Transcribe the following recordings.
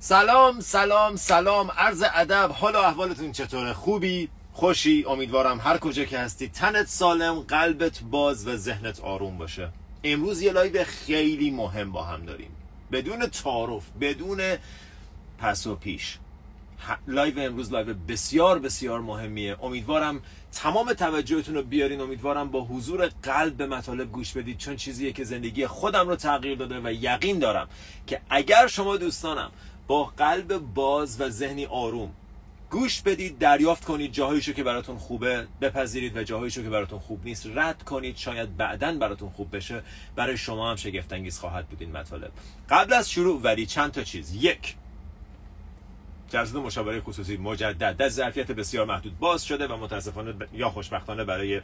سلام سلام سلام. عرض ادب حال و احوالتون چطوره؟ خوبی؟ خوشی؟ امیدوارم هر کجا که هستی تنت سالم قلبت باز و ذهنت آروم باشه. امروز یه live خیلی مهم با هم داریم. بدون تعارف بدون پس و پیش. لایو امروز لایو بسیار بسیار مهمیه. امیدوارم تمام توجهتون رو بیارین. امیدوارم با حضور قلب به مطالب گوش بدید. چون چیزیه که زندگی خودم رو تغییر داده و یقین دارم که اگر شما دوستانم با قلب باز و ذهنی آروم. گوش بدید دریافت کنید جاهایشو که براتون خوبه بپذیرید و جاهایشو که براتون خوب نیست رد کنید شاید بعدا براتون خوب بشه. برای شما هم شگفت انگیز خواهد بود این مطالب. قبل از شروع ولی چند تا چیز. یک جلسه مشاوره خصوصی مجدد. در ظرفیت بسیار محدود. باز شده و متاسفانه یا خوشبختانه برای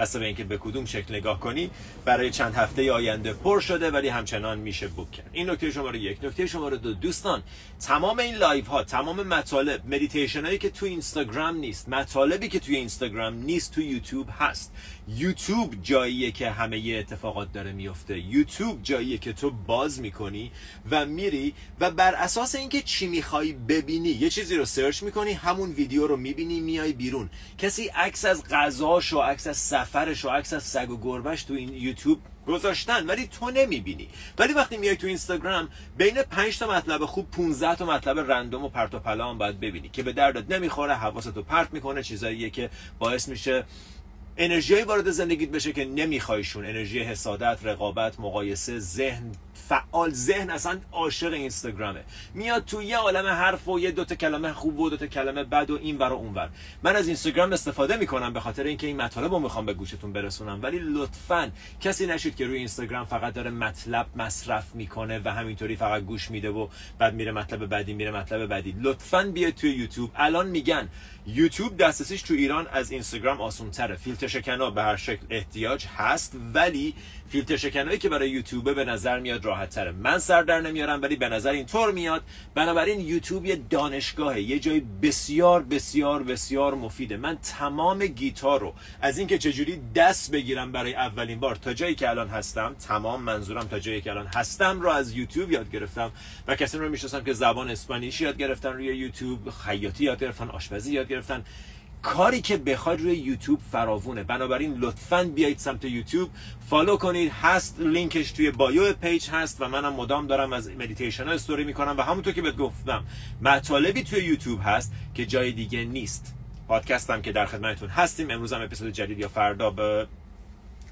بسته به اینکه به کدوم شکل نگاه کنی برای چند هفته آینده پر شده ولی همچنان میشه book کرد. این نکته شماره یک. نکته شماره دو دوستان تمام این live ها تمام مطالب مدیتیشن هایی که تو اینستاگرام نیست مطالبی که توی اینستاگرام نیست تو یوتیوب هست. یوتیوب جاییه که همه ی اتفاقات داره میفته. یوتیوب جاییه که تو باز می‌کنی و میری و بر اساس اینکه چی می‌خوای ببینی یه چیزی رو search می‌کنی همون ویدیو رو می‌بینی میای بیرون. کسی عکس از غذاش و عکس از سفرش و عکس از سگ و گربش تو این یوتیوب گذاشتن ولی تو نمی‌بینی. ولی وقتی میای تو اینستاگرام بین 5 تا مطلب خوب 15 تا مطلب رندوم و پرت و پلا هم باید ببینی که به دردت نمی‌خوره حواستو پرت می‌کنه چیزاییه که باعث میشه انرژی وارد زندگیت بشه که نمیخوایشون انرژی حسادت رقابت مقایسه ذهن فعال ذهن اصلا عاشق اینستاگرامه. میاد تو یه عالم حرف و یه دوتا کلمه خوب و دوتا کلمه بد و این ور و اون من از اینستاگرام استفاده می‌کنم به خاطر اینکه این مطالب رو می‌خوام به گوشتون برسونم. ولی لطفا کسی نشید که روی اینستاگرام فقط داره مطلب مصرف می‌کنه و همینطوری فقط گوش میده و بعد میره مطلب بعدی میره مطلب بعدی. لطفا بیاید توی یوتیوب. الان میگن یوتیوب دسترسیش تو ایران از اینستاگرام آسون تره فیلتر شکنا به هر شکل احتیاج هست ولی فیلتر شکنایی که برای یوتیوب به نظر میاد راحت تره من سر در نمیارم ولی به نظر اینطور میاد. بنابراین یوتیوب یه دانشگاهه یه جای بسیار بسیار بسیار مفیده. من تمام گیتار رو از اینکه چجوری دست بگیرم برای اولین بار تا جایی که الان هستم تمام منظورم تا جایی که الان هستم رو از یوتیوب یاد گرفتم و کسی رو می‌شناسم که زبان Spanish ی یاد گرفتن روی یوتیوب خیاطی یاد گرفتن آشپزی یاد گرفتن. کاری که بخواید روی یوتیوب فراوونه. بنابراین لطفا بیایید سمت یوتیوب. follow کنید. هست لینکش توی bio page هست و منم مدام دارم از مدیتیشن ها استوری می‌کنم و همونطور که بهت گفتم مطالبی توی یوتیوب هست که جای دیگه نیست. پادکستم که در خدمتتون هستیم. امروز هم اپیزود جدید یا فردا به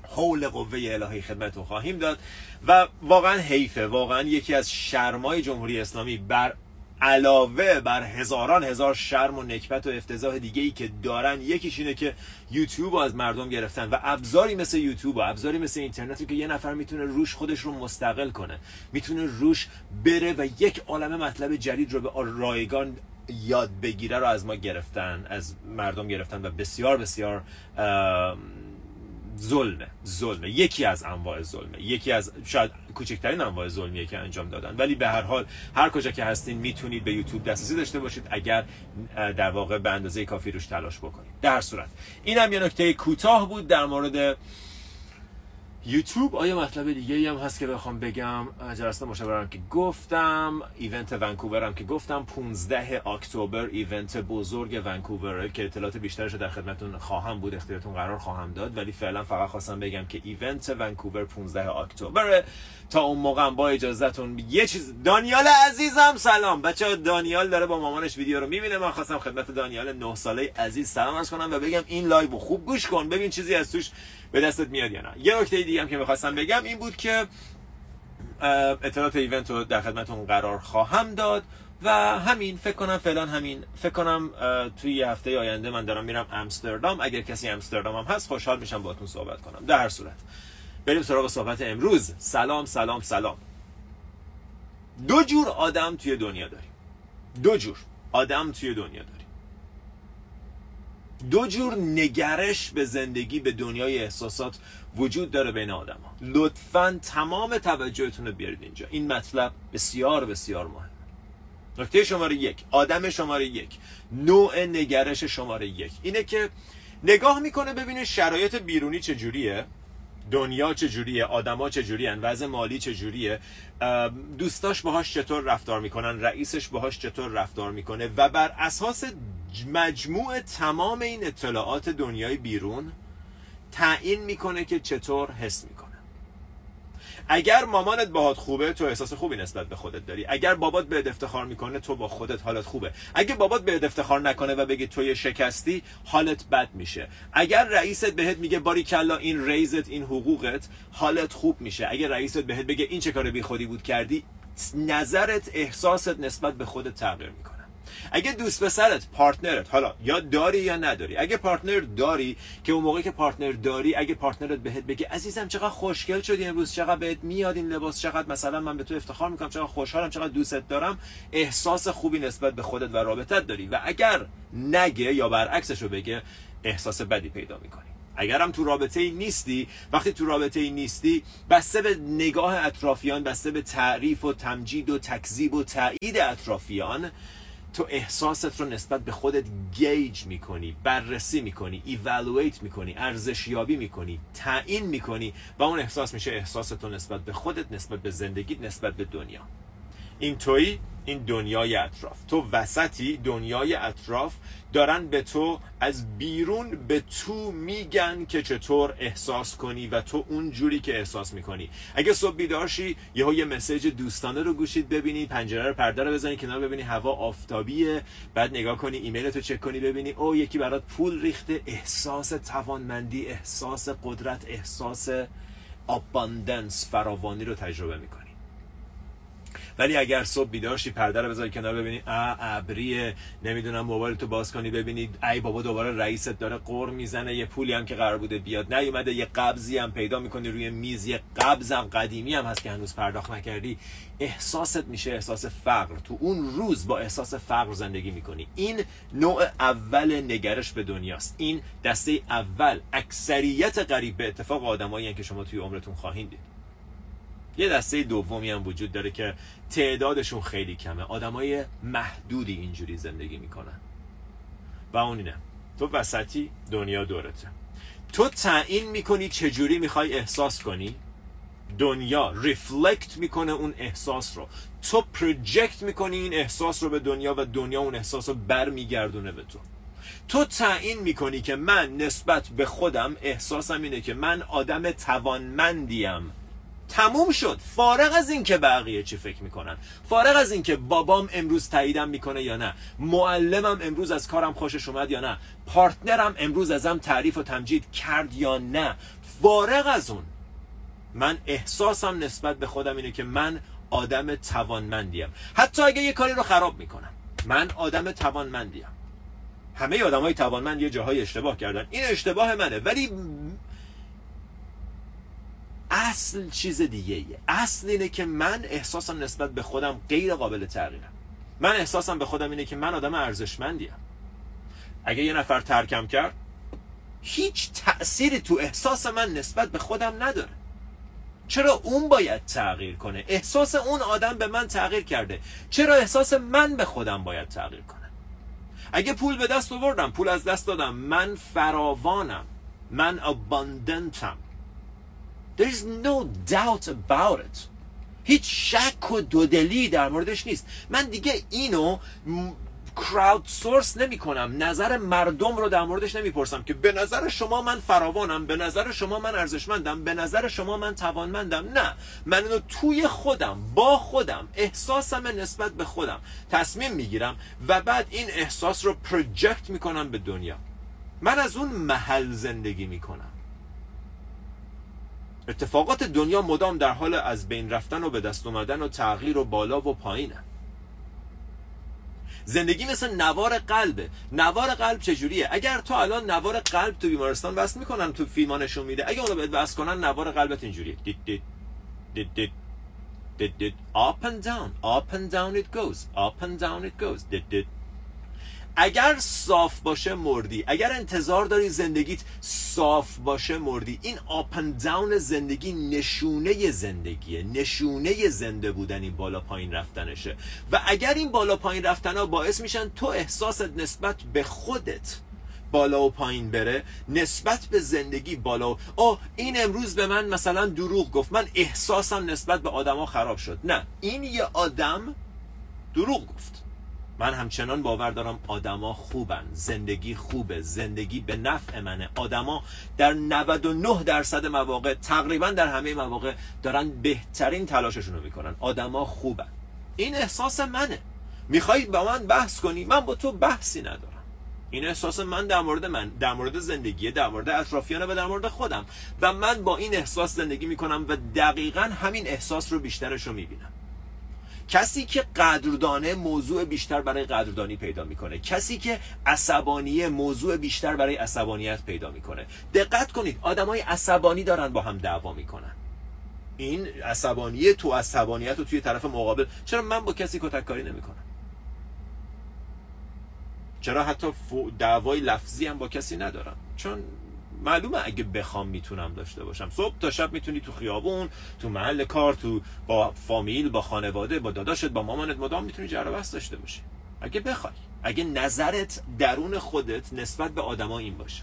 حول قوه الهی خدمتتون خواهیم داد. و واقعا حیفه. واقعا یکی از شرمای جمهوری اسلامی بر علاوه بر هزاران هزار شرم و نکبت و افتضاح دیگه ای که دارن یکیش اینه که یوتیوب از مردم گرفتن و ابزاری مثل یوتیوب و ابزاری مثل اینترنتی که یه نفر می‌تونه روش خودش رو مستقل کنه می‌تونه روش بره و یک عالم مطلب جدید رو به رایگان یاد بگیره رو از ما گرفتن از مردم گرفتن و بسیار بسیار ظلمه ظلمه. یکی از انواع ظلمه. یکی از شاید کوچکترین انواع ظلمیه که انجام دادن. ولی به هر حال هر کجا که هستین می‌تونید به یوتیوب دسترسی داشته باشید اگر در واقع به اندازه کافی روش تلاش بکنید. در صورت این هم یه نکته کوتاه بود در مورد یوتیوب آیا مطلب دیگه هم هست که بخوام بگم؟ جلسه مشاورم که گفتم event ونکوور هم که گفتم 15 اکتبر event بزرگ ونکوور که اطلاعات بیشترش در خدمتتون خواهم بود اختیارتون قرار خواهم داد ولی فعلا فقط خواستم بگم که event ونکوور 15 اکتبر تا اون موقع با اجازهتون یه چیز دانیال عزیزم سلام. بچه دانیال داره با مامانش ویدیو رو می‌بینه. من خواستم خدمت دانیال 9 ساله عزیز سلام کنم و بگم این live خوب گوش کن. ببین چیزی از توش به دستت میاد یا نه. یه نکته دیگه هم که می‌خواستم بگم این بود که اطلاعات ایونت رو در خدمتون قرار خواهم داد و همین فکر کنم فعلا همین فکر کنم توی یه هفته آینده من دارم میرم امستردام. اگر کسی امستردام هم هست خوشحال میشم باهاتون صحبت کنم. در هر صورت بریم سراغ صحبت امروز. سلام سلام سلام. دو جور آدم توی دنیا داریم. دو جور آدم توی دنیا داریم. دو جور نگرش به زندگی به دنیای احساسات وجود داره بین آدم ها لطفا تمام توجهتون رو بیارید اینجا. این مطلب بسیار بسیار مهم. نکته شماره یک آدم شماره یک نوع نگرش شماره یک. اینه که نگاه می‌کنه ببینه شرایط بیرونی چجوریه. دنیا چجوریه آدما چجوریه وضع مالی چجوریه. دوستاش باهاش چطور رفتار می‌کنن رئیسش باهاش چطور رفتار می‌کنه و بر اساس مجموع تمام این اطلاعات دنیای بیرون تعیین می‌کنه که چطور حس می‌کنه. اگر مامانت باهات خوبه تو احساس خوبی نسبت به خودت داری. اگر بابات بهت افتخار می‌کنه تو با خودت حالت خوبه. اگر بابات بهت افتخار نکنه و بگی تو یه شکستی حالت بد میشه. اگر رئیست بهت میگه باری کلا این ریزت این حقوقت حالت خوب میشه. اگر رئیست بهت بگه این چه کار بی خودی بود کردی نظرت احساست نسبت به خودت تغییر می‌کنه. اگه دوست پسرت partner ت حالا یا داری یا نداری اگه partner داری که اون موقعی که partner داری اگه partner ت بهت بگه عزیزم چقدر خوشگل شدی امروز چقدر بهت میاد این لباس چقدر مثلا من به تو افتخار می‌کنم چقدر خوشحالم چقدر دوستت دارم احساس خوبی نسبت به خودت و رابطت داری و اگر نگه یا برعکسش رو بگه احساس بدی پیدا می‌کنی. اگرم تو رابطه ای نیستی وقتی تو رابطه ای نیستی بسته به نگاه اطرافیان بسته به تعریف و تمجید و تکذیب و تایید اطرافیان تو احساست رو نسبت به خودت gauge می‌کنی بررسی می‌کنی evaluate می‌کنی ارزشیابی می‌کنی تعیین می‌کنی و اون احساس میشه احساس تو نسبت به خودت نسبت به زندگیت نسبت به دنیا. این توی این دنیای اطراف. تو وسطی دنیای اطراف دارن به تو از بیرون به تو میگن که چطور احساس کنی و تو اون جوری که احساس می‌کنی. اگه صبح بیدارشی یهو یه message دوستانه رو گوشیت ببینی پنجره رو پرده رو بزنی کنار ببینی هوا آفتابیه بعد نگاه کنی ایمیل تو چک کنی ببینی او یکی برات پول ریخته احساس توانمندی احساس قدرت احساس اباندنس فراوانی رو تجربه می‌کنی. ولی اگر صبح بیدارشی پرده رو بذاری کنار ببینی ا ابریه نمی‌دونم موبایل تو باز کنی ببینی ای بابا دوباره رئیست داره قر می‌زنه یه پولی هم که قرار بوده بیاد. نیومده یه قبضی هم پیدا می‌کنی روی میز یه قبضم قدیمی هم هست که هنوز پرداخت نکردی. احساست میشه احساس فقر. تو اون روز با احساس فقر زندگی می‌کنی. این نوع اول نگرش به دنیاست. این دسته اول اکثریت قریب به اتفاق آدمایی که شما توی عمرتون خواهید دید. یه دسته دومی هم وجود داره که تعدادشون خیلی کمه. آدمای محدودی اینجوری زندگی می‌کنن. و اون اینه. تو وسطی دنیا دورته. تو تعیین می‌کنی چجوری می‌خوای احساس کنی؟ دنیا reflect می‌کنه اون احساس رو. تو project می‌کنی این احساس رو به دنیا و دنیا اون احساس رو برمیگردونه به تو. تو تعیین می‌کنی که من نسبت به خودم احساسم اینه که من آدم توانمندیم. تموم شد. فارغ از اینکه بقیه چی فکر می‌کنن. فارغ از اینکه بابام امروز تاییدم می‌کنه یا نه. معلمم امروز از کارم خوشش اومد یا نه. partner م امروز ازم تعریف و تمجید کرد یا نه. فارغ از اون من احساسم نسبت به خودم اینه که من آدم توانمندیم. حتی اگه یه کاری رو خراب می‌کنم من آدم توانمندیم. همه آدم های توانمند یه جاهای اشتباه کردن. این اشتباه منه. ولی اصل چیز دیگه ایه اصل اینه که من احساسم نسبت به خودم غیر قابل تغییرم من احساسم به خودم اینه که من آدم ارزشمندیم. اگه یه نفر ترکم کرد هیچ تأثیری تو احساس من نسبت به خودم نداره. چرا اون باید تغییر کنه؟ احساس اون آدم به من تغییر کرده. چرا احساس من به خودم باید تغییر کنه؟ اگه پول به دست آوردم پول از دست دادم. من فراوانم. من اباندنتم There is no doubt about it. هیچ شک و دودلی در موردش نیست. من دیگه اینو کراود سورس نمی کنم نظر مردم رو در موردش نمی‌پرسم که به نظر شما من فراوانم به نظر شما من ارزشمندم به نظر شما من توانمندم. نه. من اینو توی خودم با خودم احساسم نسبت به خودم تصمیم می‌گیرم و بعد این احساس رو پروجکت می‌کنم به دنیا. من از اون محل زندگی می‌کنم. اتفاقات دنیا مدام در حال از بین رفتن و به دست اومدن و تغییر و بالا و پایینه زندگی مثل نوار قلبه. نوار قلب چجوریه؟ اگر تو الان نوار قلب تو بیمارستان وصل می‌کنن تو فیلم نشون میده. اگه اونو بهت وصل کنن نوار قلبت اینجوریه. دید دید دید دید دید دید up and down. Up and down it goes. Up and down it goes. دید دید اگر صاف باشه مردی. اگر انتظار داری زندگیت صاف باشه مردی. این آپن داون زندگی نشونه زندگیه. نشونه زنده بودن این بالا پایین رفتنشه. و اگر این بالا پایین رفتن ها باعث میشن تو احساست نسبت به خودت بالا و پایین بره نسبت به زندگی بالا و آه این امروز به من مثلا دروغ گفت. من احساسم نسبت به آدما خراب شد. نه. این یه آدم دروغ گفت. من همچنان باور دارم آدما خوبن. زندگی خوبه. زندگی به نفع منه. آدما در 99 درصد مواقع تقریبا در همه مواقع دارن بهترین تلاششون رو می‌کنن. آدما خوبن. این احساس منه. می‌خوای با من بحث کنی؟ من با تو بحثی ندارم. این احساس من در مورد من در مورد زندگی در مورد اطرافیان و در مورد خودم. و من با این احساس زندگی می‌کنم و دقیقا همین احساس رو بیشترش رو می‌بینم. کسی که قدردانه موضوع بیشتر برای قدردانی پیدا می‌کنه. کسی که عصبانی موضوع بیشتر برای عصبانیت پیدا می‌کنه. دقت کنید آدمای عصبانی دارن با هم دعوا می‌کنن. این عصبانی تو عصبانیت رو توی طرف مقابل چرا من با کسی کتک کاری نمی‌کنم؟ چرا حتی دعوای لفظی هم با کسی ندارم؟ چون معلومه اگه بخوام می‌تونم داشته باشم. صبح تا شب می‌تونی تو خیابون تو محل کار تو با فامیل با خانواده با داداشت با مامانت مدام می‌تونی جر بحث داشته باشی. اگه بخوای. اگه نظرت درون خودت نسبت به آدما این باشه.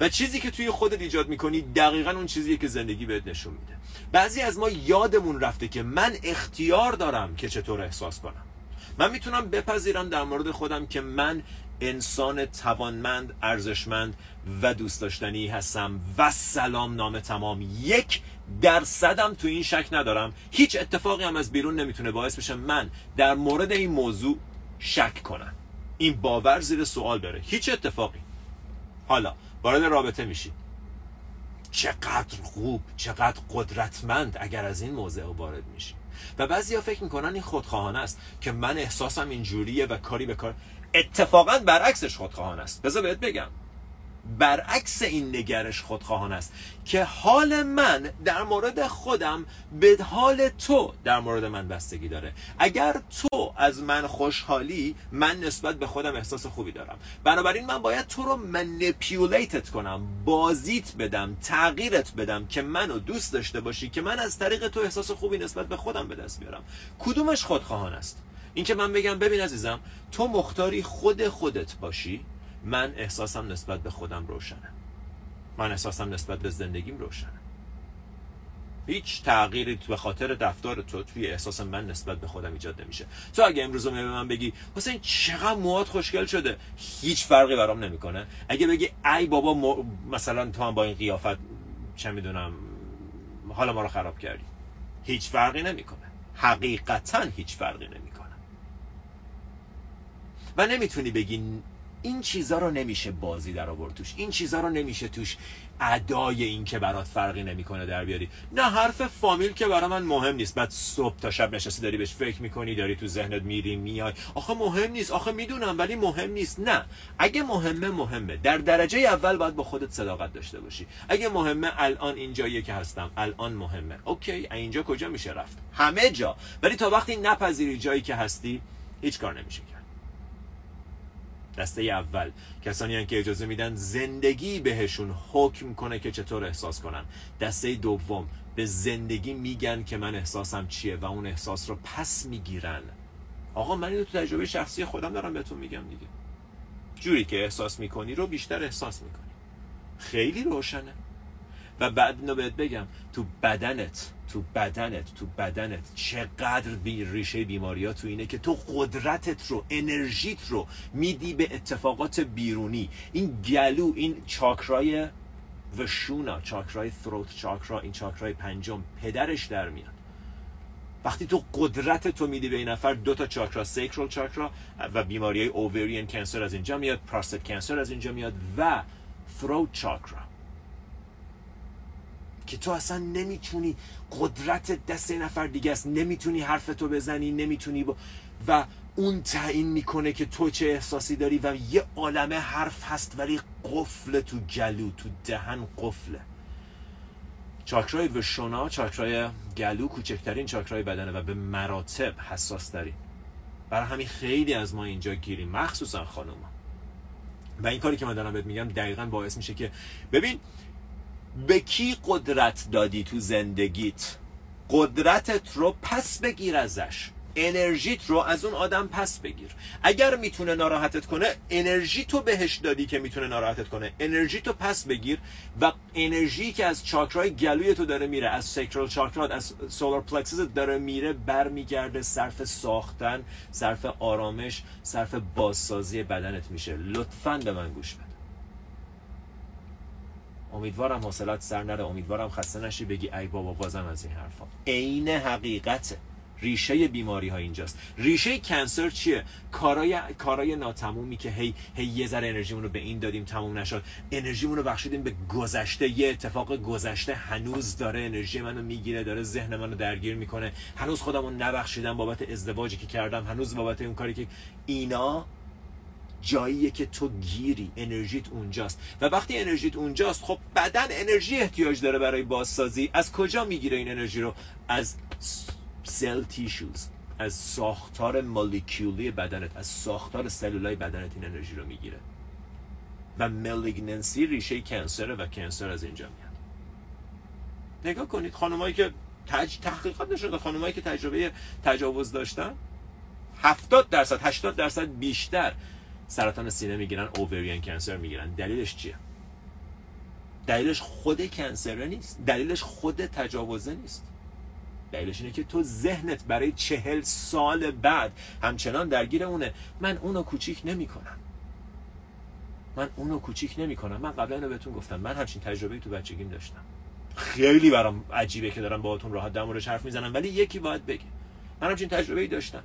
و چیزی که توی خودت ایجاد می‌کنی دقیقا اون چیزیه که زندگی بهت نشون میده. بعضی از ما یادمون رفته که من اختیار دارم که چطور احساس کنم. من می‌تونم بپذیرم در مورد خودم که من انسان توانمند ارزشمند و دوست داشتنی هستم. و سلام نام تمام. یک درصدم تو این شک ندارم. هیچ اتفاقی هم از بیرون نمی‌تونه باعث بشه من در مورد این موضوع شک کنم. این باور زیر سوال بره. هیچ اتفاقی. حالا وارد رابطه میشی. چقدر خوب چقدر قدرتمند اگر از این موضع وارد میشی. و بعضیا فکر می‌کنن این خودخواهانه است که من احساسم اینجوریه و کاری به کار اتفاقا برعکسش خودخواهانه است. بذار بهت بگم. برعکس این نگرش خودخواهان است که حال من در مورد خودم به حال تو در مورد من بستگی داره. اگر تو از من خوشحالی من نسبت به خودم احساس خوبی دارم. بنابراین من باید تو رو منیپیولیتت کنم بازیت بدم تغییرت بدم که منو دوست داشته باشی که من از طریق تو احساس خوبی نسبت به خودم به دست بیارم. کدومش خودخواهان است؟ این که من بگم ببین عزیزم تو مختاری خود خودت باشی من احساسم نسبت به خودم روشنه. من احساسم نسبت به زندگیم روشنه. هیچ تغییری به خاطر رفتار تو توی احساس من نسبت به خودم ایجاد نمیشه. تو اگه امروز به من بگی حسین چقدر موهات خوشگل شده؟ هیچ فرقی برام نمی‌کنه. اگه بگی ای بابا مثلا تو هم با این قیافت چه می‌دونم حالا ما رو خراب کردی. هیچ فرقی نمی‌کنه. حقیقتا هیچ فرقی نمی‌کنه. و نمی‌تونی بگی این چیزا رو نمیشه بازی در آورد توش. این چیزا رو نمیشه توش ادای این که برات فرقی نمی‌کنه در بیاری. نه حرف فامیل که برای من مهم نیست. بعد صبح تا شب نشستی داری بهش فکر می‌کنی داری تو ذهنت میری میای. آخه مهم نیست. آخه می‌دونم ولی مهم نیست. نه. اگه مهمه مهمه. در درجه اول باید با خودت صداقت داشته باشی. اگه مهمه الان اینجاییه که هستم. الان مهمه. اوکی. اینجا کجا میشه رفت؟ همه جا. ولی تا وقتی نپذیری جایی که هستی هیچ کار نمیشه دسته اول. کسانی که اجازه میدن زندگی بهشون حکم کنه که چطور احساس کنن. دسته دوم به زندگی میگن که من احساسم چیه و اون احساس رو پس می‌گیرن. آقا من اینو تو تجربه شخصی خودم دارم بهتون میگم دیگه. جوری که احساس می‌کنی رو بیشتر احساس می‌کنی. خیلی روشنه. و بعد اینو بهت بگم تو بدنت تو بدنت تو بدنت چقدر بی ریشه بیماری ها تو اینه که تو قدرتت رو انرژیت رو میدی به اتفاقات بیرونی. این گلو این چاکرای وشونا چاکرای ثروت چاکرا این چاکرای پنجم پدرش در میاد. وقتی تو قدرت تو میدی به این نفر دو تا چاکرا سیکرال چاکرا و بیماری های اوورین کنسر از اینجا میاد پراستات کنسر از اینجا میاد و ثروت چاکرا که تو اصلا نمی‌تونی قدرت دست نفر دیگه است. نمی‌تونی حرف تو بزنی نمی‌تونی با... و اون تعیین می‌کنه که تو چه احساسی داری و یه عالمه حرف هست ولی قفل تو گلو تو دهن قفله. چاکرای وشونا چاکرای گلو کوچکترین چاکرای بدنه و به مراتب حساس ترین برای همین خیلی از ما اینجا گیریم مخصوصا خانوما. و این کاری که من دارم بهت میگم دقیقا باعث میشه که ببین به کی قدرت دادی تو زندگیت؟ قدرتت رو پس بگیر ازش. انرژیت رو از اون آدم پس بگیر. اگر می‌تونه ناراحتت کنه انرژی تو بهش دادی که می‌تونه ناراحتت کنه. انرژی تو پس بگیر و انرژی که از چاکرای گلوی تو داره میره از sacral چاکرات از solar plexus داره میره برمیگرده صرف ساختن صرف آرامش صرف بازسازی بدنت میشه. لطفا به من گوش بده. امیدوارم حوصلت سر نره. امیدوارم خسته نشی. بگی ای بابا بازم از این حرفا. عین حقیقته ریشه بیماری ها اینجاست. ریشه کنسر چیه؟ کارای کارای ناتمومی که هی هی یه ذره انرژیمون به این دادیم تموم نشد. انرژیمون رو بخشیدیم به گذشته. یه اتفاق گذشته هنوز داره. انرژی منو می‌گیره داره ذهن منو درگیر می‌کنه. هنوز خودمو نبخشیدم بابت ازدواجی که کردم. هنوز بابت اون کاری که اینا جاییه که تو گیری. انرژیت اونجاست. و وقتی انرژیت اونجاست خب بدن انرژی احتیاج داره برای بازسازی. از کجا می‌گیره این انرژی رو؟ از سل تیشوز از ساختار مولکولی بدنت از ساختار سلولای بدنت این انرژی رو می‌گیره. و ملیگننسی ریشه کنسر و کنسر از اینجا میاد. نگاه کنید خانمایی که تج... تحقیقات نشده. خانمایی که تجربه تجاوز داشتن 70 درصد 80 درصد بیشتر سرطان سینه می‌گیرن اووریان کنسر می‌گیرن. دلیلش چیه؟ دلیلش خود کنسر نیست. دلیلش خود تجاوزه نیست. دلیلش اینه که تو ذهنت برای چهل سال بعد همچنان درگیر اونه. من اونو کوچیک نمی‌کنم. من اونو کوچیک نمی‌کنم. من قبلا اینو بهتون گفتم. من همچین تجربه تو بچگیم داشتم. خیلی برام عجیبه که دارم باهاتون راحت در حرف می‌زنم ولی یکی باید بگه. من همچین تجربه داشتم.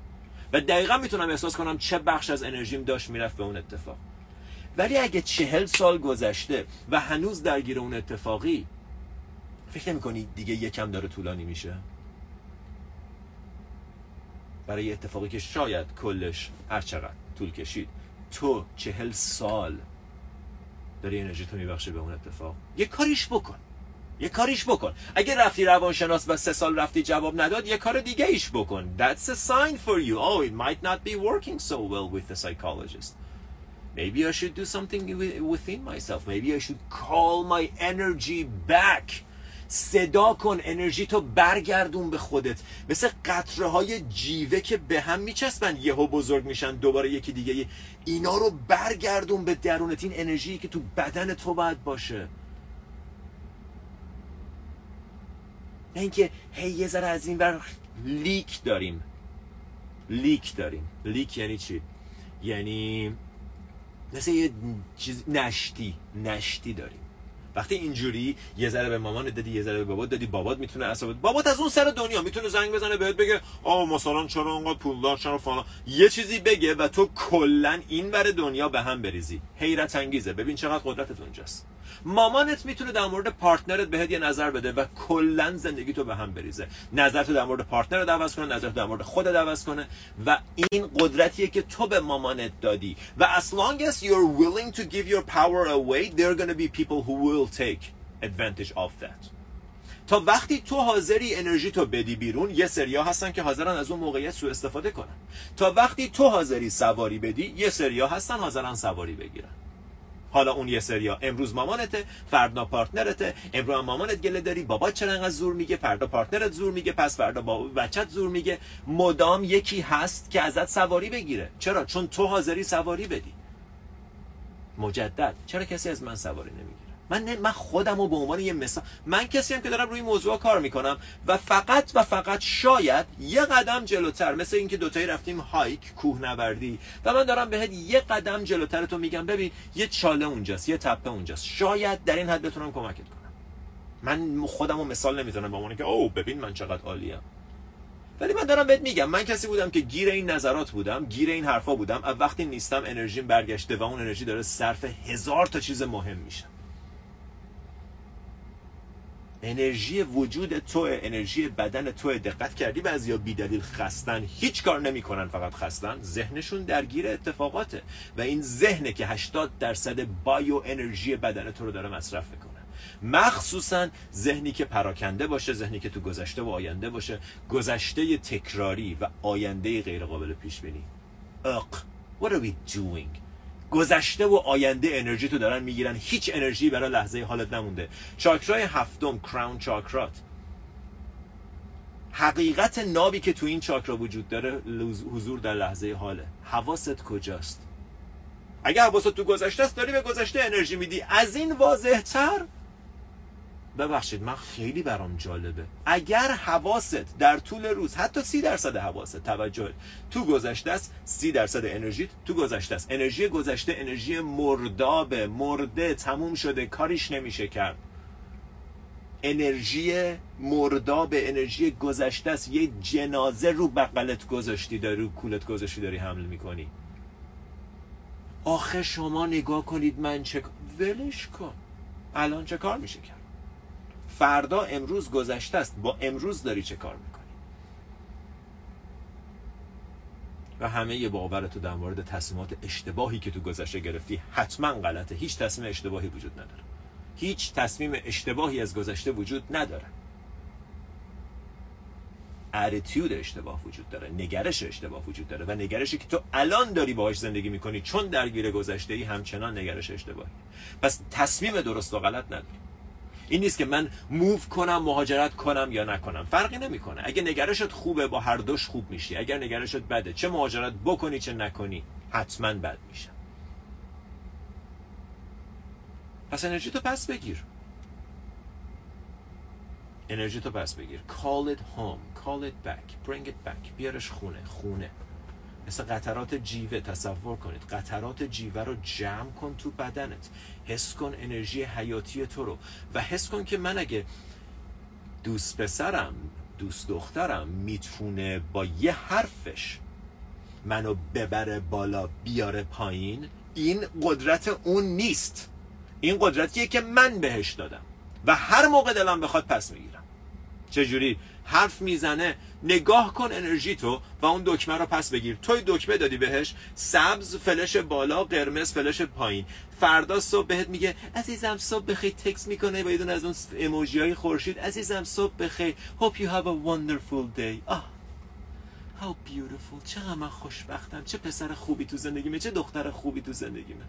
و دقیقا می‌تونم احساس کنم چه بخش از انرژیم داشت می‌رفت به اون اتفاق. ولی اگه چهل سال گذشته و هنوز درگیر اون اتفاقی فکر نمی کنی دیگه یکم داره طولانی میشه؟ برای اتفاقی که شاید کلش هر چقدر طول کشید تو چهل سال داری انرژی تو میبخشه به اون اتفاق. یه کاریش بکن. یه کاریش بکن. اگه رفتی روانشناس و سه سال رفتی جواب نداد یه کار دیگه ایش بکن. That's a sign for you. Oh it might not be working so well with the psychologist. Maybe I should do something within myself. Maybe I should call my energy back. صدا کن انرژی تو برگردون به خودت. مثل قطره های جیوه که به هم میچسبن یهو بزرگ میشن دوباره یکی دیگه. اینا رو برگردون به درونت. این انرژی که تو بدن تو باید باشه. نه اینکه هی یه ذره از این بر leak داریم. leak داریم. leak یعنی چی؟ یعنی مثل یه چیز نشتی. نشتی داریم. وقتی اینجوری یه ذره به مامان دادی یه ذره به بابات دادی بابات می‌تونه عصبت بابات از اون سر دنیا می‌تونه زنگ بزنه بهت بگه آ مثلا چرا اونقدر پولدار چرا فلان. یه چیزی بگه و تو کلا این بر دنیا به هم بریزی. حیرت انگیزه. ببین چقدر قدرتت اونجاست مامانت می‌تونه در مورد پارتنرت بهت یه نظر بده و کلا زندگی تو به هم بریزه. نظر تو در مورد پارتنر عوض کنه نظر تو در مورد خودت عوض کنه و این قدرتیه که تو به مامانت دادی. و as long as you're willing to give your power away there are going to be people who will take advantage of that. تا وقتی تو حاضری انرژی تو بدی بیرون یه سریا هستن که حاضرن از اون موقعیت سوء استفاده کنن. تا وقتی تو حاضری سواری بدی یه سریا هستن حاضرن سواری بگیرن. حالا اون یه سریا. امروز مامانته فردا partner ته. امروز مامانت گله داری. بابا چرا انقدر زور میگه؟ فردا partner ت زور میگه. پس فردا با بچت زور میگه. مدام یکی هست که ازت سواری بگیره. چرا؟ چون تو حاضری سواری بدی. مجدد. چرا کسی از من سواری نمی‌گیره من نه من خودم رو به عنوان یه مثال من کسی هم که دارم روی موضوع کار می‌کنم و فقط و فقط شاید یه قدم جلوتر مثل اینکه دوتایی رفتیم hike کوهنوردی. و من دارم بهت یه قدم جلوتر تو میگم ببین یه چاله اونجاست یه تپه اونجاست. شاید در این حد بتونم کمکت کنم. من خودم رو مثال نمی‌تونم به عنوان که او ببین من چقدر عالیم ولی من دارم بهت میگم من کسی بودم که گیر این نظرات بودم گیر این حرفا بودم و وقتی نیستم انرژیم برگشته و اون انرژی داره صرف هزار تا چیز مهم میشه. انرژی وجود تو انرژی بدن تو دقت کردی بعضیا بیدلیل خستن. هیچ کار نمی‌کنن فقط خستن. ذهنشون درگیر اتفاقاته و این ذهنه که 80 درصد بایو انرژی بدن تو رو داره مصرف می‌کنه. مخصوصا ذهنی که پراکنده باشه ذهنی که تو گذشته و آینده باشه. گذشته تکراری و آینده غیر قابل پیش بینی اق what are we doing? گذشته و آینده انرژی تو دارن می‌گیرن. هیچ انرژی برای لحظه حالت نمونده. چاکرای هفتم کراون چاکرات. حقیقت نابی که تو این چاکرا وجود داره حضور در لحظه حاله. حواست کجاست؟ اگه حواست تو گذشته است داری به گذشته انرژی میدی. از این واضح تر ببخشید من خیلی برام جالبه. اگر حواست در طول روز حتی سی درصد حواست توجه تو گذشته است سی درصد انرژی تو گذشته است. انرژی گذشته انرژی مردابه مرده تموم شده کاریش نمیشه کرد. انرژی مرداب انرژی گذشته است. یه جنازه رو بغلت گذاشتی داری رو کولت گذاشتی داری حمل می‌کنی. آخه شما نگاه کنید من چه ولش کن. الان چه کار میشه کرد؟ فردا امروز گذشته است. با امروز داری چه کار می‌کنی؟ و همه یه باور تو در مورد تصمیمات اشتباهی که تو گذشته گرفتی حتما غلطه. هیچ تصمیم اشتباهی وجود نداره. هیچ تصمیم اشتباهی از گذشته وجود نداره. اتیتود اشتباه وجود داره نگرش اشتباه وجود داره و نگرشی که تو الان داری باهاش زندگی می‌کنی چون درگیر گذشته ای همچنان نگرش اشتباهی. پس تصمیم درست و غلط نداری. این نیست که من موو کنم مهاجرت کنم یا نکنم. فرقی نمی‌کنه. اگه نگرشت خوبه با هر دوش خوب میشی. اگر نگرشت بده. چه مهاجرت بکنی چه نکنی حتما بد میشه. پس انرژی تو پس بگیر. انرژی تو پس بگیر. Call it home. Call it back. Bring it back. بیارش خونه. خونه. مثل قطرات جیوه تصور کنید. قطرات جیوه رو جمع کن تو بدنت. حس کن انرژی حیاتی تو رو. و حس کن که من اگه دوست پسرم دوست دخترم می‌تونه با یه حرفش منو ببره بالا بیاره پایین این قدرت اون نیست. این قدرتیه که من بهش دادم. و هر موقع دلم بخواد پس می‌گیرم. چجوری؟ حرف می‌زنه نگاه کن انرژی تو و اون دکمه رو پس بگیر. توی دکمه دادی بهش سبز فلش بالا قرمز فلش پایین. فردا صبح بهت میگه عزیزم صبح بخیر تکس می‌کنه با یه از اون ایموجی های خورشید. عزیزم صبح بخیر. Hope you have a wonderful day. آه. How beautiful. چقدر من خوشبختم. چه پسر خوبی تو زندگیمه. چه دختر خوبی تو زندگیمه.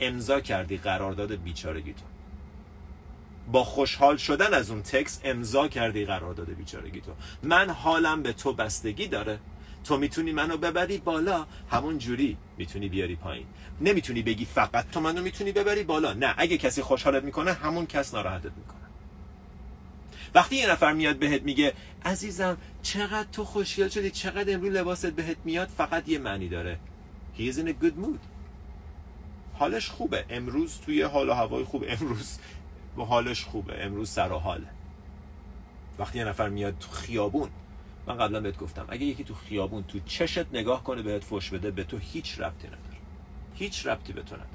امضا کردی قرارداد بیچارگی تو با خوشحال شدن از اون تکس امضا کردی قرارداد بیچارگی تو. من حالم به تو بستگی داره. تو می‌تونی منو ببری بالا. همون جوری می‌تونی بیاری پایین. نمی‌تونی بگی فقط تو منو می‌تونی ببری بالا. نه اگه کسی خوشحالت می‌کنه همون کس ناراحتت می‌کنه. وقتی یه نفر میاد بهت میگه عزیزم چقدر تو خوشگل شدی؟ چقدر امروز لباست بهت میاد؟ فقط یه معنی داره. He is in a good mood. حالش خوبه. امروز توی حال و هوای خوب. امروز و حالش خوبه. امروز سر و حاله. وقتی یه نفر میاد تو خیابون من قبلا بهت گفتم اگه یکی تو خیابون تو چشت نگاه کنه بهت فوش بده به تو هیچ ربطی نداره. هیچ ربطی به تو نداره.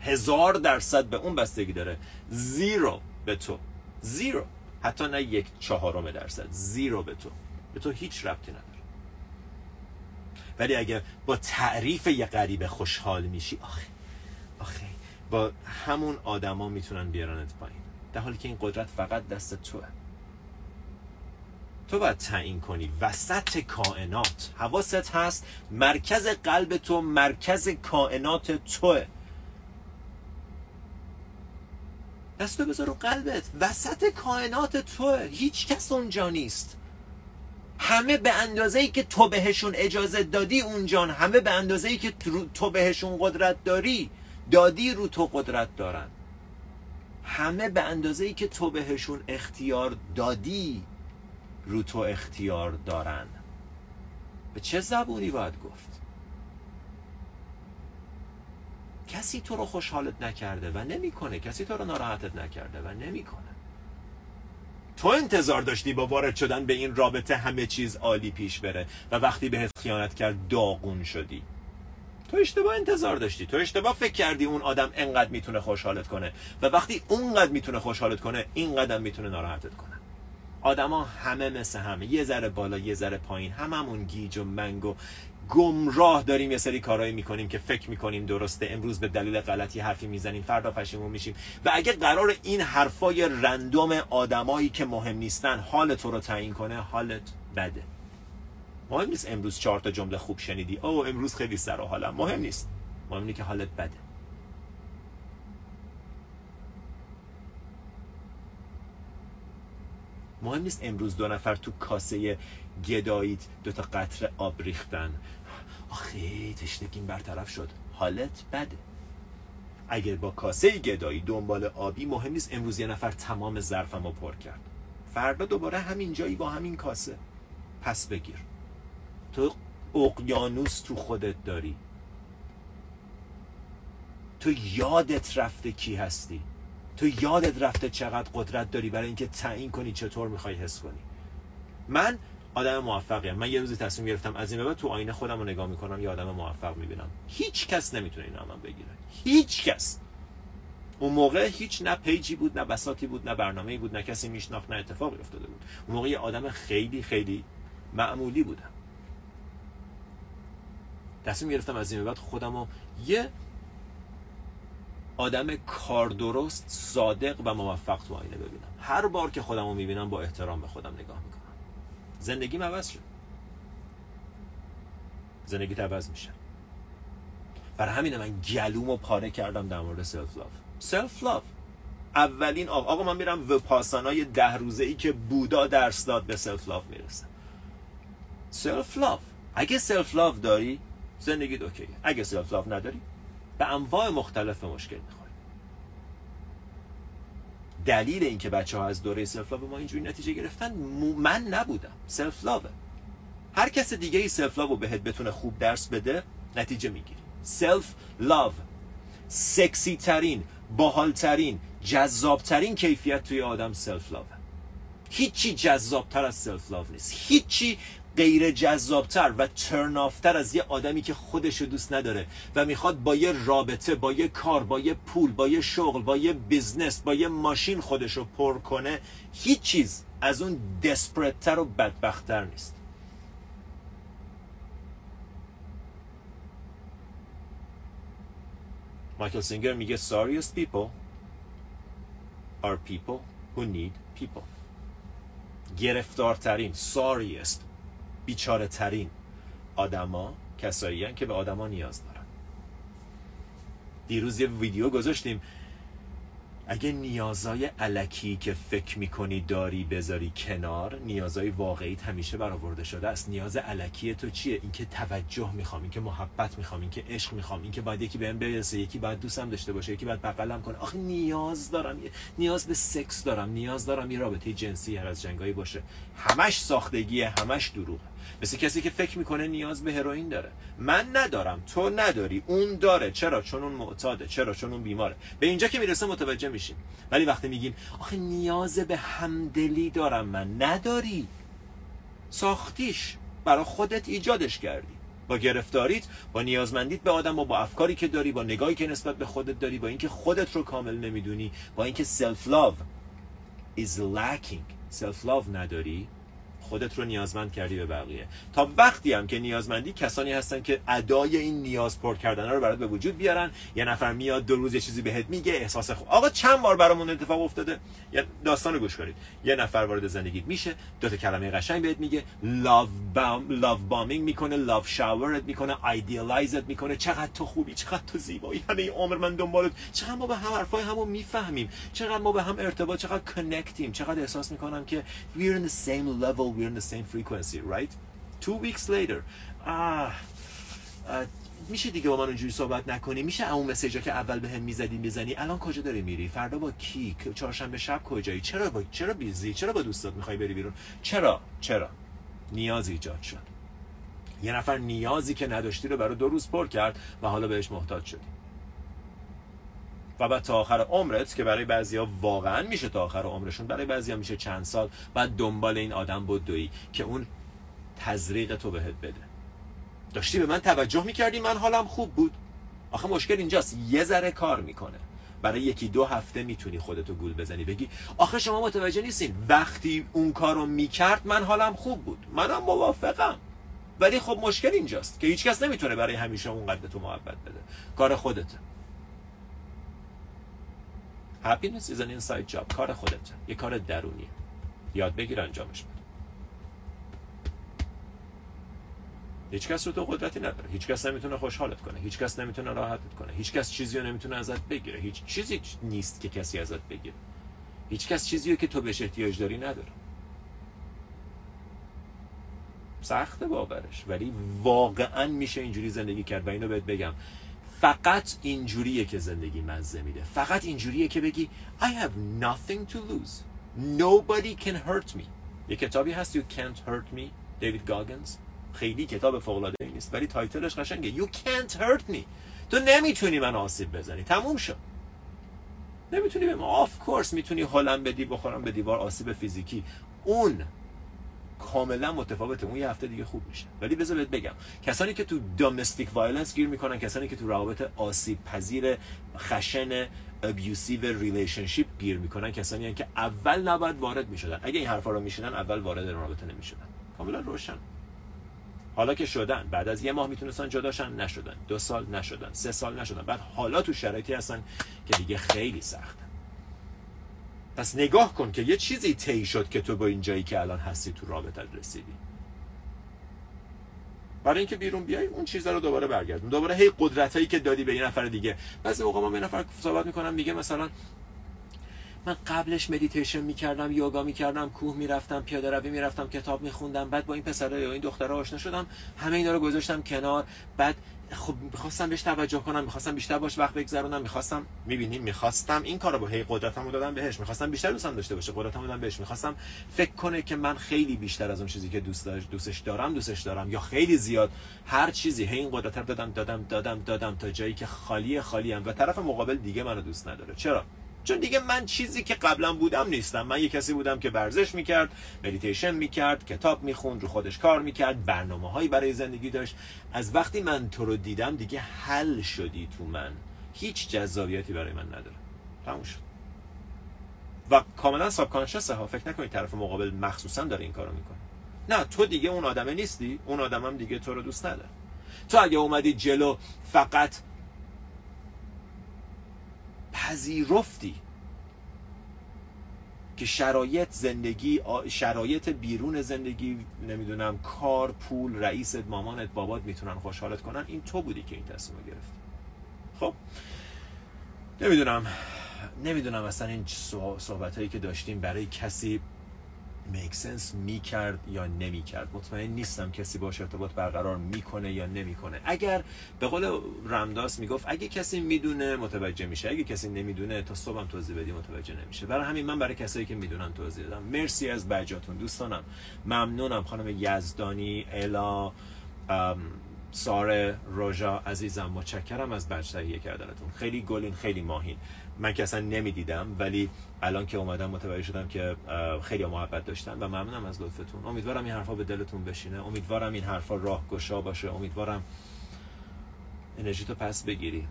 هزار درصد به اون بستگی داره. زیرو به تو. زیرو. حتی نه یک چهارم درصد. زیرو به تو. به تو هیچ ربطی نداره. ولی اگه با تعریف یه غریبه خوشحال میشی آخه آخه. با همون آدما می‌تونن بیارنت پایین. در حالی که این قدرت فقط دست توه. تو باید تعیین کنی. وسط کائنات. حواست هست مرکز قلب تو مرکز کائنات توه. دستو بذار رو قلبت. وسط کائنات توه. هیچ کس اونجا نیست. همه به اندازه ای که تو بهشون اجازه دادی اونجان. همه به اندازه ای که تو بهشون قدرت داری. دادی رو تو قدرت دارن. همه به اندازه ای که تو بهشون اختیار دادی رو تو اختیار دارن. به چه زبونی باید گفت؟ کسی تو رو خوشحالت نکرده و نمی‌کنه. کسی تو رو ناراحتت نکرده و نمی‌کنه. تو انتظار داشتی با وارد شدن به این رابطه همه چیز عالی پیش بره و وقتی بهت خیانت کرد داغون شدی. تو اشتباه انتظار داشتی. تو اشتباه فکر کردی اون آدم انقدر می‌تونه خوشحالت کنه. و وقتی اونقدر می‌تونه خوشحالت کنه این قدم می‌تونه ناراحتت کنه. آدما همه مثل همه. یه ذره بالا یه ذره پایین. هممون گیج و منگ و گمراه داریم یه سری کارهایی می‌کنیم که فکر می‌کنیم درسته. امروز به دلیل غلطی حرفی می‌زنیم فردا پشیمون میشیم. و اگه قرار این حرفای رندوم آدمایی که مهم نیستن حال تو رو تعیین کنه حالت بده. مهم نیست امروز چهار تا جمله خوب شنیدی. او امروز خیلی سر و حالم. مهم نیست. مهم اینه که حالت بده. مهم نیست امروز دو نفر تو کاسه گداییت دو تا قطره آب ریختن. آخه تشنگین برطرف شد. حالت بده. اگر با کاسه گدایی دنبال آبی مهم نیست امروز یه نفر تمام ظرفم رو پر کرد. فردا دوباره همین جایی با همین کاسه. پس بگیر. تو اقیانوس تو خودت داری. تو یادت رفته کی هستی؟ تو یادت رفته چقدر قدرت داری برای اینکه تعیین کنی چطور می‌خوای حس کنی؟ من آدم موفقیم. من یه روزی تصمیم گرفتم از این بعد تو آینه خودم رو نگاه می‌کنم یه آدم موفق می‌بینم. هیچ کس نمی‌تونه اینو من بگیره. هیچ کس. اون موقع هیچ نه پیجی بود نه بساتی بود نه برنامه‌ای بود نه کسی میشناخت نه اتفاقی افتاده بود. اون موقع یه آدم خیلی خیلی معمولی بودم. تصمیم گرفتم از این بعد خودم رو یه آدم کاردرست صادق و موفق تو آینه ببینم. هر بار که خودم رو می‌بینم با احترام به خودم نگاه می‌کنم. زندگی عوض شد. زندگی عوض میشه. برای همین من گلوم پاره کردم در مورد self love self love اولین آقا, آقا من میرم ویپاسانای ده روزه ای که بودا درس داد به self love می‌رسه. self love اگه self love داری زندگی اوکیه اگه self love نداری به انواع مختلف مشکل می‌خوری. دلیل اینکه بچه ها از دوره self love ما اینجوری نتیجه گرفتن من نبودم. self love ه هر کس دیگه ای self love بهت بتونه خوب درس بده نتیجه می‌گیری. self love سکسی ترین باحال ترین جذاب ترین کیفیت توی آدم self love ه هیچی جذابتر از self love نیست. هیچی غیر جذابتر و ترنافتر از یه آدمی که خودشو دوست نداره و می‌خواد با یه رابطه با یه کار با یه پول با یه شغل با یه business با یه ماشین خودشو پر کنه هیچ چیز از اون دسپرتتر و بدبختتر نیست. مایکل سینگر میگه sorriest people are people who need people. گرفتارترین sorriest بیچاره ترین آدما کسایی که به آدما نیاز دارن. دیروز یه ویدیو گذاشتیم. اگه نیازای علکی که فکر می‌کنی داری بذاری کنار نیازای واقعیت همیشه برآورده شده است. نیاز علکی تو چیه؟ اینکه توجه می‌خوام اینکه محبت می‌خوام اینکه عشق می‌خوام اینکه باید یکی بهم برسه یکی باید دوستم داشته باشه یکی باید بغلم کنه. آخه نیاز دارم. نیاز به سکس دارم. نیاز دارم یه رابطه جنسی هر از جنگایی باشه. همش ساختگیه همش دروغه. مثل کسی که فکر می‌کنه نیاز به هروئین داره. من ندارم. تو نداری. اون داره. چرا؟ چون اون معتاده. چرا؟ چون اون بیماره. به اینجا که می‌رسه متوجه میشیم. ولی وقتی میگیم آخه نیاز به همدلی دارم من. نداری. ساختیش. برای خودت ایجادش کردی. با گرفتاریت با نیازمندیت به آدم و با افکاری که داری با نگاهی که نسبت به خودت داری با اینکه خودت رو کامل نمی‌دونی با اینکه self love is lacking. self love نداری؟ خودت رو نیازمند کردی به بقیه. تا وقتی هم که نیازمندی کسانی هستن که ادای این نیاز پر کردن رو برات به وجود بیارن. یه نفر میاد دو روز یه چیزی بهت میگه احساس خوب. آقا چند بار برامون اتفاق افتاده؟ یه داستان رو گوش کنید. یه نفر وارد زندگیت میشه دو تا کلمه قشنگ بهت میگه. love bomb love bombing می‌کنه love shower ت می‌کنه idealize ت می‌کنه. چقدر تو خوبی چقدر تو زیبایی. همه عمر من دنبالت. چقدر ما به هم حرفای همو می‌فهمیم. چقدر ما به هم ارتباط چقدر connect یم چقدر احساس می‌کنم که we're in the same level we're in the same frequency right? Two weeks later. Ah میشه دیگه با من اونجوری صحبت نکنی؟ میشه اون مسیجا که اول به هم می‌زدی می‌زنی؟ الان کجا داری میری؟ فردا با کی؟ چهارشنبه شب کجایی؟ چرا با چرا بیزی؟ چرا با دوستات می‌خوای بری بیرون؟ چرا؟ چرا؟ نیاز ایجاد شد. یه نفر نیازی که نداشتی رو برای دو روز پر کرد و حالا بهش محتاج شدی. و بعد تا آخر عمرت که برای بعضیا واقعا میشه تا آخر عمرشون برای بعضیا میشه چند سال بعد دنبال این آدم بدوی که اون تزریق تو بهت بده. داشتی به من توجه می‌کردی؟ من حالم خوب بود. آخه مشکل اینجاست. یه ذره کار می‌کنه. برای یکی دو هفته می‌تونی خودتو گول بزنی. بگی آخه شما متوجه نیستین. وقتی اون کارو می‌کرد من حالم خوب بود. منم موافقم. ولی خب مشکل اینجاست که هیچکس نمی‌تونه برای همیشه اونقدر تو محبت بده. کار خودته. happiness is an inside job کار خودت. یه کار درونی. یاد بگیر انجامش بده. هیچ کس رو تو قدرتی نداره. هیچ کس نمی‌تونه خوشحالت کنه. هیچ کس نمی‌تونه راحتت کنه. هیچ کس چیزی رو نمی‌تونه ازت بگیره. هیچ چیزی نیست که کسی ازت بگیره. هیچ کس چیزی رو که تو بهش احتیاج داری نداره. سخت باورش. ولی واقعا میشه اینجوری زندگی کرد و اینو بهت بگم. فقط اینجوریه که زندگی مزه میده. فقط اینجوریه که بگی I have nothing to lose. Nobody can hurt me. یه کتابی هست You can't hurt me. دیوید گاگنز خیلی کتاب فوق العاده نیست ولی title ش قشنگه. You can't hurt me. تو نمی‌تونی من آسیب بزنی. تموم شد. نمی‌تونی به of course می‌تونی هلم بدی بخورم به دیوار آسیب فیزیکی. اون کاملا متفاوته. اون یه هفته دیگه خوب میشه. ولی بذار بهت بگم کسانی که تو domestic violence گیر می‌کنن کسانی که تو روابط آسیب پذیر خشن abusive relationship گیر می‌کنن کسانی هن که اول نباید وارد می‌شدن. اگه این حرفا رو میشنن اول وارد رابطه نمی‌شدن. کاملا روشن. حالا که شدن بعد از یه ماه می‌تونستن جداشن نشدن. دو سال نشدن. سه سال نشدن. بعد حالا تو شرایطی هستن که دیگه خیلی سخته. پس نگاه کن که یه چیزی طی شد که تو با این جایی که الان هستی تو رابطت رسیدی. برای اینکه بیرون بیای اون چیزا رو دوباره برگردون. دوباره هی قدرتایی که دادی به این نفر دیگه. بعضی موقع ما به نفر صحبت می‌کنم میگه مثلا من قبلش مدیتیشن می‌کردم یوگا می‌کردم کوه می‌رفتم پیاده روی می‌رفتم کتاب میخوندم بعد با این پسرا یا این دخترها آشنا شدم همه اینا رو گذاشتم کنار بعد خب می‌خواستم بهش توجه کنم می‌خواستم بیشتر باش وقت بگذرونم می‌خواستم می‌بینیم می‌خواستم این کارو با هی قدرتمو دادم بهش می‌خواستم بیشتر دوستم داشته باشه قدرتمو دادم بهش. می‌خواستم فکر کنه که من خیلی بیشتر از اون چیزی که دوست داشت دوستش دارم دوستش دارم یا خیلی زیاد هر چیزی هی این قدرت دادم دادم دادم دادم تا جایی که خالی خالی ام و طرف مقابل دیگه منو دوست نداره. چرا؟ چون دیگه من چیزی که قبلا بودم نیستم. من یه کسی بودم که ورزش می‌کرد مدیتیشن می‌کرد کتاب می‌خوند رو خودش کار می‌کرد برنامه هایی برای زندگی داشت. از وقتی من تو رو دیدم دیگه حل شدی تو من. هیچ جذابیتی برای من نداره. تموم شد. و کاملا ساب ها. فکر نکنید طرف مقابل مخصوصا داره این کارو می‌کنه. نه تو دیگه اون آدمه نیستی. اون آدمم دیگه تو رو دوست نداره. تو اگه اومدی جلو فقط پذیرفتی که شرایط زندگی شرایط بیرون زندگی نمی‌دونم کار پول رئیست مامانت بابات می‌تونن خوشحالت کنن؟ این تو بودی که این تصمیم گرفت خب نمی‌دونم نمی‌دونم اصلا این صحبت هایی که داشتیم برای کسی میک سنس می‌کرد یا نمی‌کرد؟ مطمئن نیستم کسی باش ارتباط برقرار می‌کنه یا نمی‌کنه. اگر به قول رمداس می‌گفت اگه کسی می‌دونه متوجه میشه اگه کسی نمی‌دونه تا صبحم توضیح بدی متوجه نمیشه. برای همین من برای کسایی که می‌دونن توضیح دادم. مرسی از بجاتون دوستانم. ممنونم. خانم یزدانی الا ساره روژا عزیزم. متشکرم از بچه کردنتون. خیلی گلین خیلی ماهین. من که اصلا نمی‌دیدم ولی الان که اومدم متوجه شدم که خیلی محبت داشتن و ممنونم از لطفتون. امیدوارم این حرفا به دلتون بشینه. امیدوارم این حرفا راهگشا باشه. امیدوارم انرژی تو پس بگیری.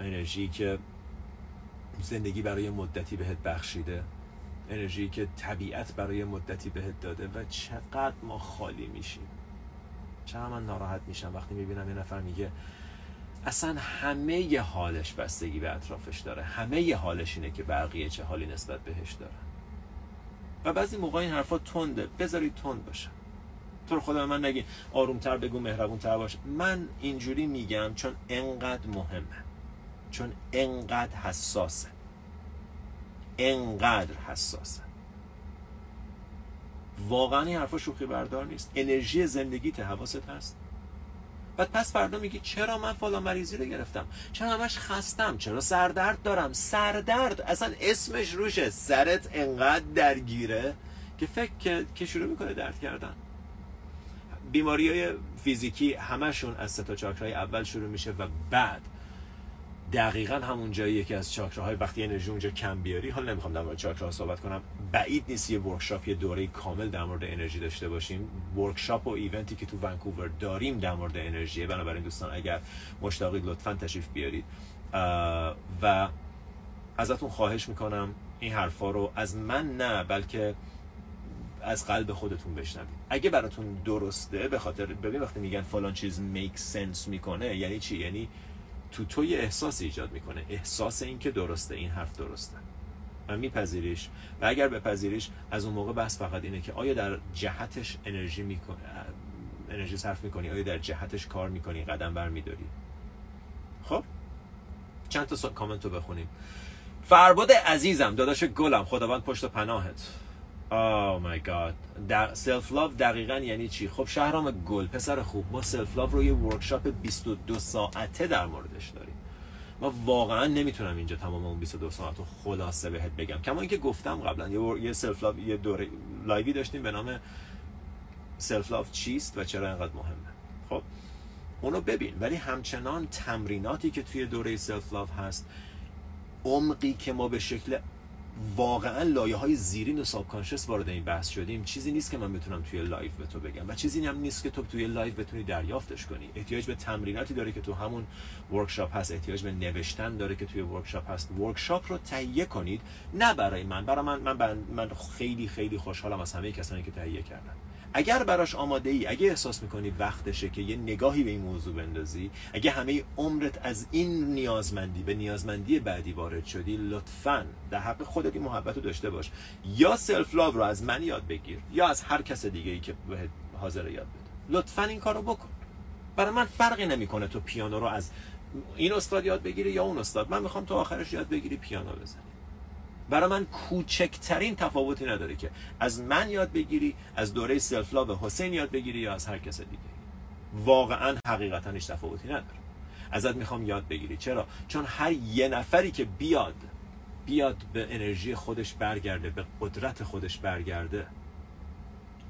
انرژی که زندگی برای مدتی بهت بخشیده. انرژی که طبیعت برای مدتی بهت داده و چقدر ما خالی میشیم. چقدر من ناراحت میشم وقتی می‌بینم یه نفر میگه اصلا همه ی حالش بستگی به اطرافش داره. همه ی حالش اینه که بقیه چه حالی نسبت بهش داره و بعضی موقع این حرفا تنده. بذارید تند باشه تو رو خدا من نگی آرومتر بگو مهربونتر باش. من اینجوری میگم چون انقدر مهمه. چون انقدر حساسه. انقدر حساسه. واقعا این حرفا شوخی بردار نیست. انرژی زندگی حواست هست. بعد پس فردا میگی چرا من فلان مریضی رو گرفتم؟ چرا همش خستم؟ چرا سردرد دارم؟ سردرد. اصلا اسمش روشه سرت انقدر درگیره که فکر که شروع می‌کنه درد کردن. بیماری های فیزیکی همشون از سه تا چاکرای اول شروع میشه و بعد دقیقا همون جایی که از چاکراهای وقتی انرژی اونجا کم بیاری حالا نمی‌خوام در مورد چاکراها صحبت کنم بعید نیست یه workshop یه دوره کامل در مورد انرژی داشته باشیم. workshop و event ی که تو ونکوور داریم در مورد انرژی بنابراین دوستان اگر مشتاقید لطفا تشریف بیارید. و ازتون خواهش می‌کنم این حرفا رو از من نه بلکه از قلب خودتون بشنوید. اگه براتون درسته به خاطر ببین وقتی میگن فلان چیز make sense می‌کنه یعنی چی؟ یعنی تو تو یه احساس ایجاد می‌کنه. احساس این که درسته این حرف درسته. و میپذیریش. و اگر بپذیریش از اون موقع بحث فقط اینه که آیا در جهتش انرژی می‌کنی انرژی صرف می‌کنی؟ آیا در جهتش کار می‌کنی؟ قدم بر میداری خب؟ چند تا کامنت رو بخونیم. فرباد عزیزم داداش گلم خداوند پشت پناهت. My god. در self love دقیقا یعنی چی؟ خب شهرام گل پسر خوب ما self love رو یه workshop 22 ساعته در موردش داریم. ما واقعا نمی‌تونم اینجا تمام اون 22 ساعت رو خلاصه بهت بگم. کما اینکه گفتم قبلا یه یه self love یه دوره live ی داشتیم به نام self love چیست و چرا اینقدر مهمه. خب اونو ببین. ولی همچنان تمریناتی که توی دوره self love هست عمقی که ما به شکل واقعا لایه های زیرین و سابکانشس وارد این بحث شدیم. چیزی نیست که من بتونم توی live به تو بگم و چیزی هم نیست که تو توی live بتونی دریافتش کنی. احتیاج به تمریناتی داره که تو همون workshop هست. احتیاج به نوشتن داره که توی workshop هست. workshop رو تهیه کنید. نه برای من. برای من من, من خیلی خیلی خوشحالم از همه کسانی که تهیه کردن. اگر براش آماده ای اگه احساس می‌کنی وقتشه که یه نگاهی به این موضوع بندازی اگه همه عمرت از این نیازمندی به نیازمندی بعدی وارد شدی لطفا در حق خودت این محبت رو داشته باش. یا self love رو از من یاد بگیر یا از هر کس دیگه ای که حاضر یاد بده. لطفا این کارو بکن. برای من فرقی نمی‌کنه تو پیانو رو از این استاد یاد بگیری یا اون استاد. من می‌خوام تو آخرش یاد بگیری پیانو بزنی. برای من کوچکترین تفاوتی نداره که از من یاد بگیری از دوره سلف لاو حسین یاد بگیری یا از هر کس دیگه. واقعا حقیقتا هیچ تفاوتی نداره. ازت می‌خوام یاد بگیری. چرا؟ چون هر یه نفری که بیاد بیاد به انرژی خودش برگرده به قدرت خودش برگرده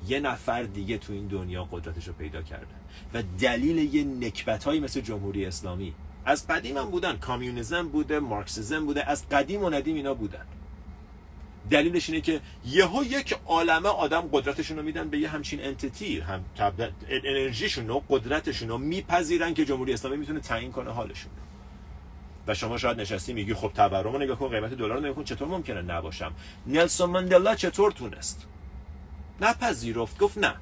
یه نفر دیگه تو این دنیا قدرتش رو پیدا کرده. و دلیل یه نکبت هایی مثل جمهوری اسلامی از قدیم هم بودن کامیونیزم بوده مارکسیزم بوده از قدیم و ندیم اینا بودن. دلیلش اینه که یهو یک عالمه آدم قدرتشون رو میدن به یه همچین انتیتی هم انرژیشون و قدرتشون رو میپذیرن که جمهوری اسلامی می‌تونه تعیین کنه حالشون. و شما شاید نشستی میگی خب تورم رو نگاه کن قیمت دلار رو نگاه کن چطور ممکنه نباشم؟ نلسون مندلا چطور تونست؟ نپذیرفت گفت نه.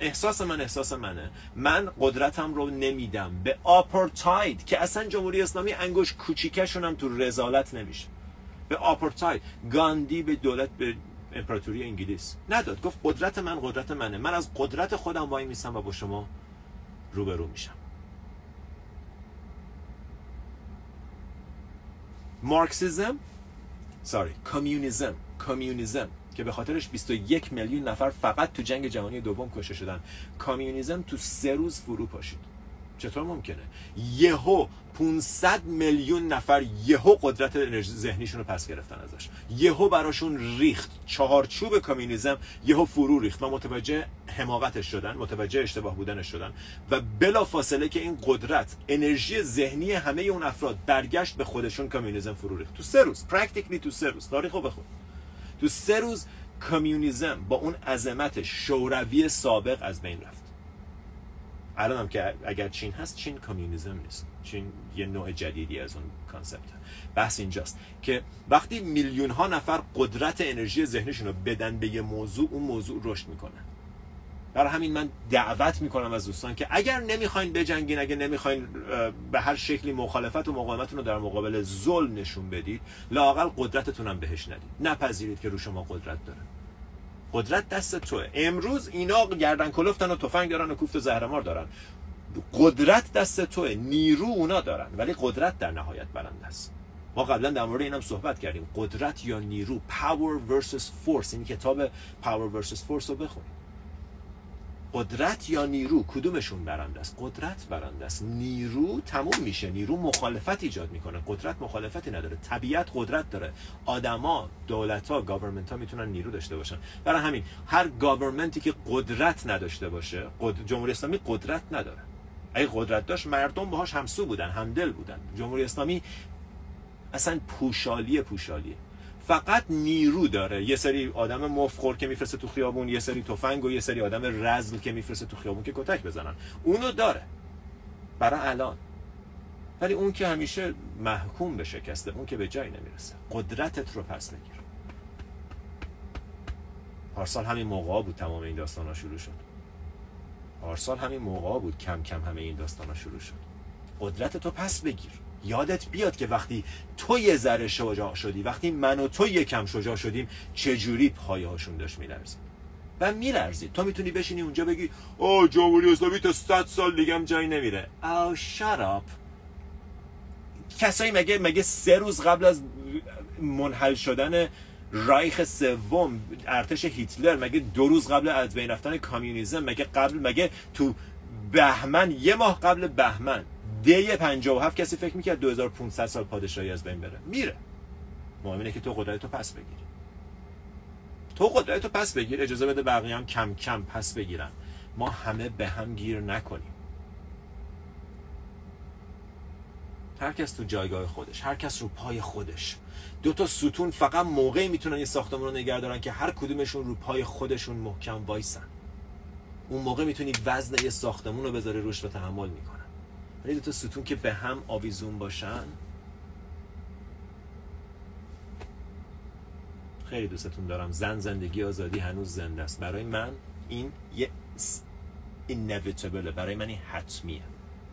احساس من احساس منه. من قدرتم رو نمیدم. به آپارتاید که اصلا جمهوری اسلامی انگوش کوچیکشون هم تو رزالت نمیشه. به آپارتاید گاندی به دولت به امپراتوری انگلیس. نداد. گفت قدرت من قدرت منه. من از قدرت خودم وای میسم و با شما روبرو میشم. Marxism؟ sorry. communism communism که به خاطرش 21 میلیون نفر فقط تو جنگ جهانی دوم کشته شدن. کامیونیزم تو سه روز فرو پاشید. چطور ممکنه؟ یهو 500 میلیون نفر یهو قدرت انرژی ذهنیشون رو پس گرفتن ازش. یهو براشون ریخت. چهارچوب کامیونیزم یهو فرو ریخت. و متوجه حماقتش شدن متوجه اشتباه بودنش شدن. و بلافاصله که این قدرت انرژی ذهنی همه اون افراد برگشت به خودشون کامیونیزم فرو ریخت. تو سه روز practically تو سه روز. تاریخو بخون. تو سه روز کامیونیزم با اون عظمت شوروی سابق از بین رفت. الان هم که اگر چین هست چین کامیونیزم نیست چین یه نوع جدیدی از اون concept بحث اینجاست که وقتی میلیون ها نفر قدرت انرژی ذهنشون رو بدن به یه موضوع اون موضوع رشد می‌کنه. برای همین من دعوت می‌کنم از دوستان که اگر نمی‌خواین بجنگین اگر نمی‌خواین به هر شکلی مخالفت و مقاومتتون رو در مقابل ظلم نشون بدید لاقل قدرتتون هم بهش ندید. نپذیرید که رو شما قدرت داره. قدرت دست توه. امروز اینا گردن کلفتن و تفنگ دارن و کوفت و زهرمار دارن. قدرت دست توه. نیرو اونا دارن. ولی قدرت در نهایت برنده است. ما قبلا در مورد اینم صحبت کردیم. قدرت یا نیرو؟ Power versus force. این کتاب power versus force رو بخونید قدرت یا نیرو کدومشون برنده است؟ قدرت برنده است. نیرو تموم میشه. نیرو مخالفت ایجاد می‌کنه. قدرت مخالفتی نداره. طبیعت قدرت داره. آدما دولت ها government ها می‌تونن نیرو داشته باشن. برای همین هر government ی که قدرت نداشته باشه. جمهوری اسلامی قدرت نداره. اگه قدرت داشت مردم باهاش همسو بودن همدل بودن. جمهوری اسلامی اصلا پوشالی پوشالیه. فقط نیرو داره. یه سری آدم مفت‌خور که میفرسته تو خیابون یه سری تفنگ و یه سری آدم رذل که میفرسته تو خیابون که کتک بزنن. اونو داره. برای الان. ولی اون که همیشه محکوم به شکسته اون که به جایی نمی‌رسه. قدرتت رو پس نگیر پارسال همین موقع بود تمام این داستان ها شروع شد. پارسال همین موقع بود کم کم همه این داستان ها شروع شد. قدرت تو پس بگیر. یادت بیاد که وقتی تو یه ذره شجاع شدی وقتی من و تو یکم شجاع شدیم چجوری پایه هاشون داشت میلرزید؟ و میلرزید. تو می‌تونی بشینی اونجا بگی او جمهوری اسلامی تا 100 سال دیگه هم جایی نمیره. او شراب کسایی مگه مگه سه روز قبل از منحل شدن رایخ سوم ارتش هیتلر مگه دو روز قبل از بین رفتن کامیونیسم مگه قبل مگه تو بهمن یه ماه قبل بهمن دی 57 کسی فکر می‌کرد 2500 سال پادشاهی از بین بره. میره. مهم اینه که تو قدرت پس بگیری. تو قدرت پس بگیر اجازه بده بقیه هم کم کم پس بگیرن. ما همه به هم گیر نکنیم. هر کس تو جایگاه خودش هر کس رو پای خودش. دو تا ستون فقط موقعی می‌تونن این ساختمون رو نگه دارن که هر کدومشون رو پای خودشون محکم وایسن. اون موقع می‌تونی وزن یه ساختمون رو بذاری روش و تحمل می‌کنن ولی دو تا ستون که به هم آویزون باشن. خیلی دوستتون دارم. زن زندگی آزادی هنوز زنده است. برای من این یه inevitable برای من این حتمیه.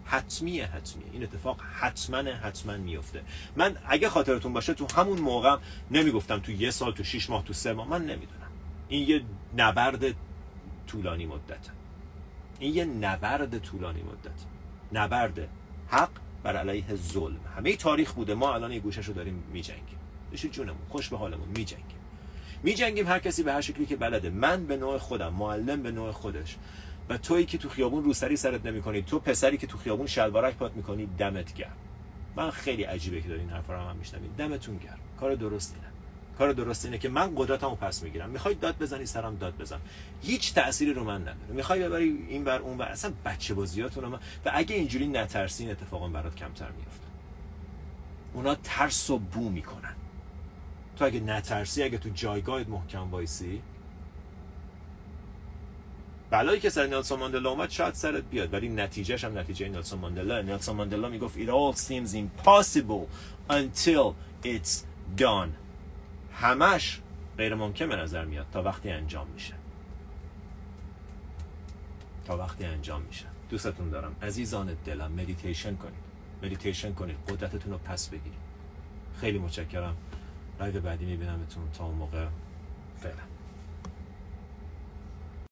حتمیه حتمیه. این اتفاق حتما حتما میفته. من اگه خاطرتون باشه تو همون موقع نمی‌گفتم تو یه سال تو شیش ماه تو سه ماه. من نمی‌دونم. این یه نبرد طولانی مدت این یه نبرد طولانی مدت نبرد حق بر علیه ظلم. همه تاریخ بوده. ما الان یه گوشش رو داریم میجنگیم. بشید جونمون خوش به حالمون میجنگیم. میجنگیم هر کسی به هر شکلی که بلده. من به نوع خودم معلم به نوع خودش. و تویی که تو خیابون روسری سرت نمی‌کنی تو پسری که تو خیابون شلوارک پات می‌کنی دمت گرم. من خیلی عجیبه که دارین حرفا رو هم میشنوید دمتون گرم. کار درست اینه کار درست اینه که من قدرتمو پس می‌گیرم. می‌خوای داد بزنی سرم داد بزن. هیچ تأثیری رو من نداره. می‌خوای ببری این بر اون بر اصلا بچه بازیاتون من و اگه اینجوری نترسین اتفاقا برات کمتر میفته اونا ترسو بو می‌کنن. تو اگه نترسی اگه تو جایگاهت محکم وایسی بلایی که سر نلسون ماندلا اومد شاید سرت بیاد. ولی نتیجهش هم نتیجه نلسون ماندلا. نلسون ماندلا می‌گفت it all seems impossible until it's done همش غیر ممکن به نظر میاد تا وقتی انجام میشه. تا وقتی انجام میشه. دوستتون دارم. عزیزان دلم مدیتیشن کنید. مدیتیشن کنید. قدرتتون رو پس بگیرید. خیلی متشکرم. live بعدی میبینمتون تا اون موقع. فعلا.